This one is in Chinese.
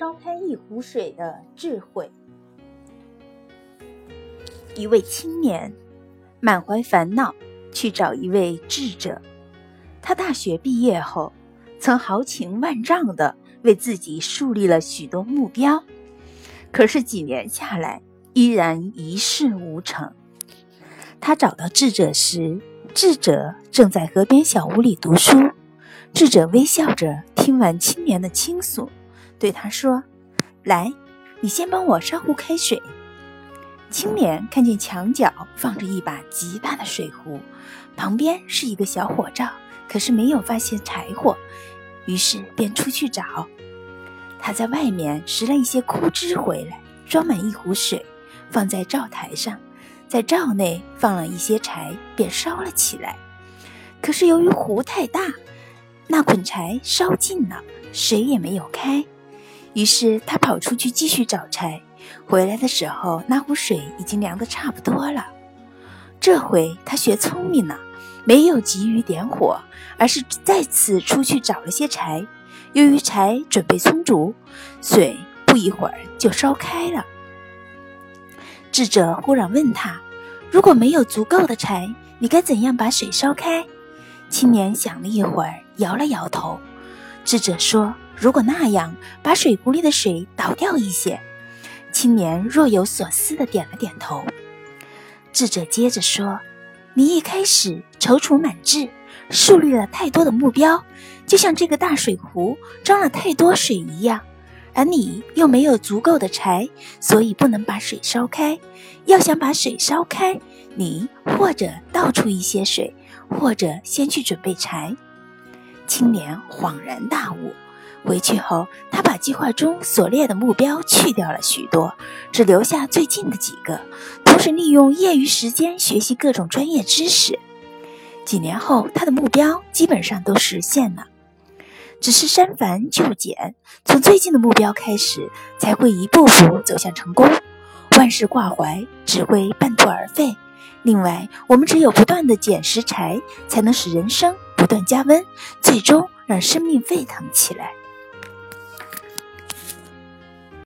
烧开一壶水的智慧。一位青年满怀烦恼去找一位智者。他大学毕业后，曾豪情万丈的为自己树立了许多目标，可是几年下来，依然一事无成。他找到智者时，智者正在河边小屋里读书。智者微笑着听完青年的倾诉，对他说：“来，你先帮我烧壶开水。”青年看见墙角放着一把极大的水壶，旁边是一个小火灶，可是没有发现柴火，于是便出去找。他在外面拾了一些枯枝回来，装满一壶水，放在灶台上，在灶内放了一些柴，便烧了起来。可是由于壶太大，那捆柴烧尽了，水也没有开。于是他跑出去继续找柴，回来的时候，那壶水已经凉得差不多了。这回他学聪明了，没有急于点火，而是再次出去找了些柴。由于柴准备充足，水不一会儿就烧开了。智者忽然问他：“如果没有足够的柴，你该怎样把水烧开？”青年想了一会儿，摇了摇头。智者说：“如果那样，把水壶里的水倒掉一些。”青年若有所思地点了点头。智者接着说：“你一开始踌躇满志，树立了太多的目标，就像这个大水壶装了太多水一样，而你又没有足够的柴，所以不能把水烧开。要想把水烧开，你或者倒出一些水。”或者先去准备柴。青年恍然大悟，回去后，他把计划中所列的目标去掉了许多，只留下最近的几个，同时利用业余时间学习各种专业知识。几年后，他的目标基本上都实现了，只是删繁就简，从最近的目标开始，才会一步步走向成功。万事挂怀，只会半途而废。另外，我们只有不断的捡拾柴，才能使人生不断加温，最终让生命沸腾起来。